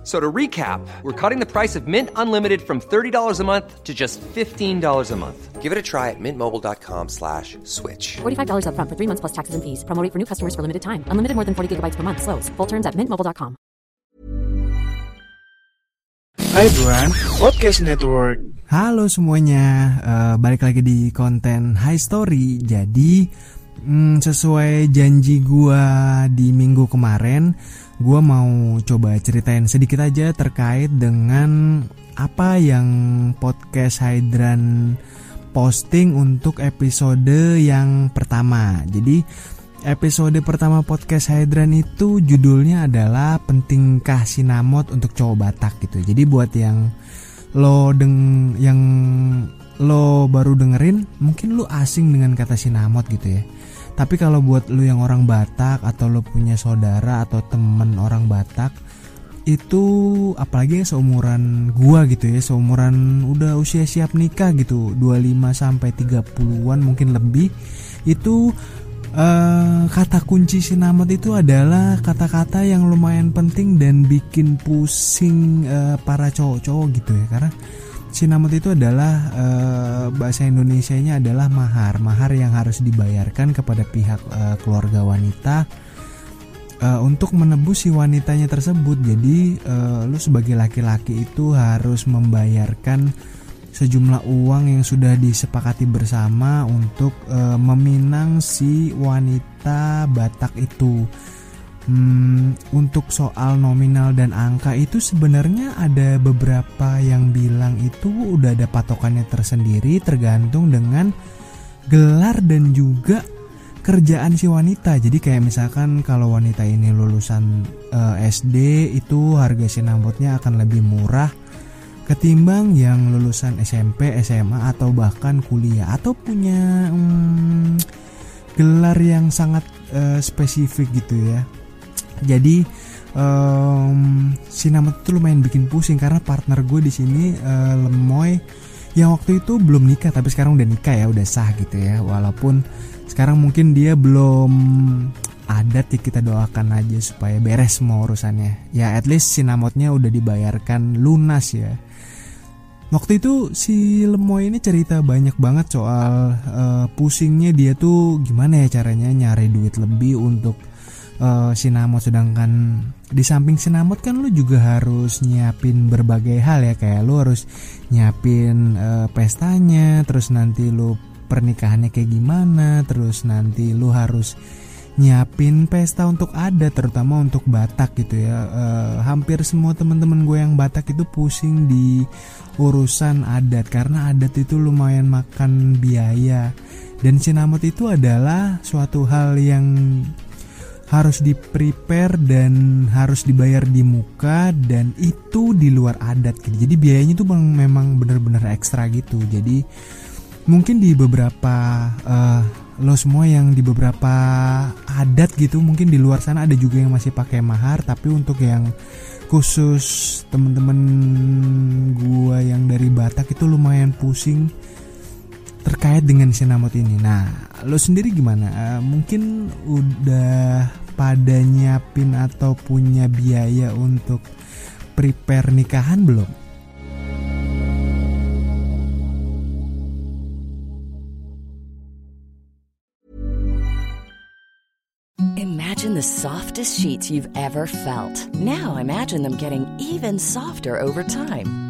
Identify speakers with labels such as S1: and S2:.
S1: F- So to recap, we're cutting the price of Mint Unlimited from $30 a month to just $15 a month.
S2: Give it a try at mintmobile.com slash switch.
S3: $45 upfront for three months plus taxes and fees. Promo rate for new customers for limited time. Unlimited more than 40 gigabytes per month. Slows. Full terms at mintmobile.com.
S4: Hai Buan, Podcast Network.
S5: Halo semuanya, eh, balik lagi di konten High Story. Jadi mm, sesuai janji gua di minggu kemarin, gua mau coba ceritain sedikit aja terkait dengan apa yang podcast Hydran posting untuk episode yang pertama. Jadi episode pertama podcast Hydran itu judulnya adalah pentingkah sinamot untuk cowok Batak gitu. Jadi buat yang lo deng yang lo baru dengerin mungkin lo asing dengan kata sinamot gitu ya tapi kalau buat lo yang orang Batak atau lo punya saudara atau temen orang Batak itu apalagi yang seumuran gua gitu ya seumuran udah usia siap nikah gitu 25 sampai 30-an mungkin lebih itu eh, kata kunci sinamot itu adalah kata-kata yang lumayan penting dan bikin pusing eh, para cowok-cowok gitu ya. Karena sinamot itu adalah eh, bahasa Indonesianya adalah mahar mahar yang harus dibayarkan kepada pihak eh, keluarga wanita eh, untuk menebus si wanitanya tersebut jadi eh, lu sebagai laki-laki itu harus membayarkan sejumlah uang yang sudah disepakati bersama untuk eh, meminang si wanita Batak itu. Hmm, untuk soal nominal dan angka itu sebenarnya ada beberapa yang bilang itu udah ada patokannya tersendiri tergantung dengan gelar dan juga kerjaan si wanita. Jadi kayak misalkan kalau wanita ini lulusan eh, SD itu harga sinambotnya akan lebih murah ketimbang yang lulusan SMP, SMA atau bahkan kuliah atau punya hmm, gelar yang sangat eh, spesifik gitu ya. Jadi em, sinamot itu lumayan bikin pusing karena partner gue di sini eh, Lemoy yang waktu itu belum nikah tapi sekarang udah nikah ya udah sah gitu ya. Walaupun sekarang mungkin dia belum adat ya kita doakan aja supaya beres semua urusannya. Ya at least sinamotnya udah dibayarkan lunas ya. Waktu itu si Lemoy ini cerita banyak banget soal eh, pusingnya dia tuh gimana ya caranya nyari duit lebih untuk eh, sinamot sedangkan di samping sinamot kan lu juga harus nyiapin berbagai hal ya. Kayak lu harus nyiapin eh, pestanya terus nanti lu pernikahannya kayak gimana terus nanti lu harus nyiapin pesta untuk adat terutama untuk Batak gitu ya. Eh, hampir semua teman-teman gue yang Batak itu pusing di urusan adat karena adat itu lumayan makan biaya. Dan sinamot itu adalah suatu hal yang harus di prepare dan harus dibayar di muka dan itu di luar adat gitu. Jadi biayanya itu memang- bener-bener ekstra gitu. Jadi mungkin di beberapa eh, lo semua yang di beberapa adat gitu mungkin di luar sana ada juga yang masih pakai mahar tapi untuk yang khusus temen-temen gua yang dari Batak itu lumayan pusing terkait dengan sinamot ini. Nah, lo sendiri gimana? Eh, mungkin udah pada nyiapin atau punya biaya untuk prepare nikahan belum?
S6: Imagine the softest sheets you've ever felt. Now imagine them getting even softer over time.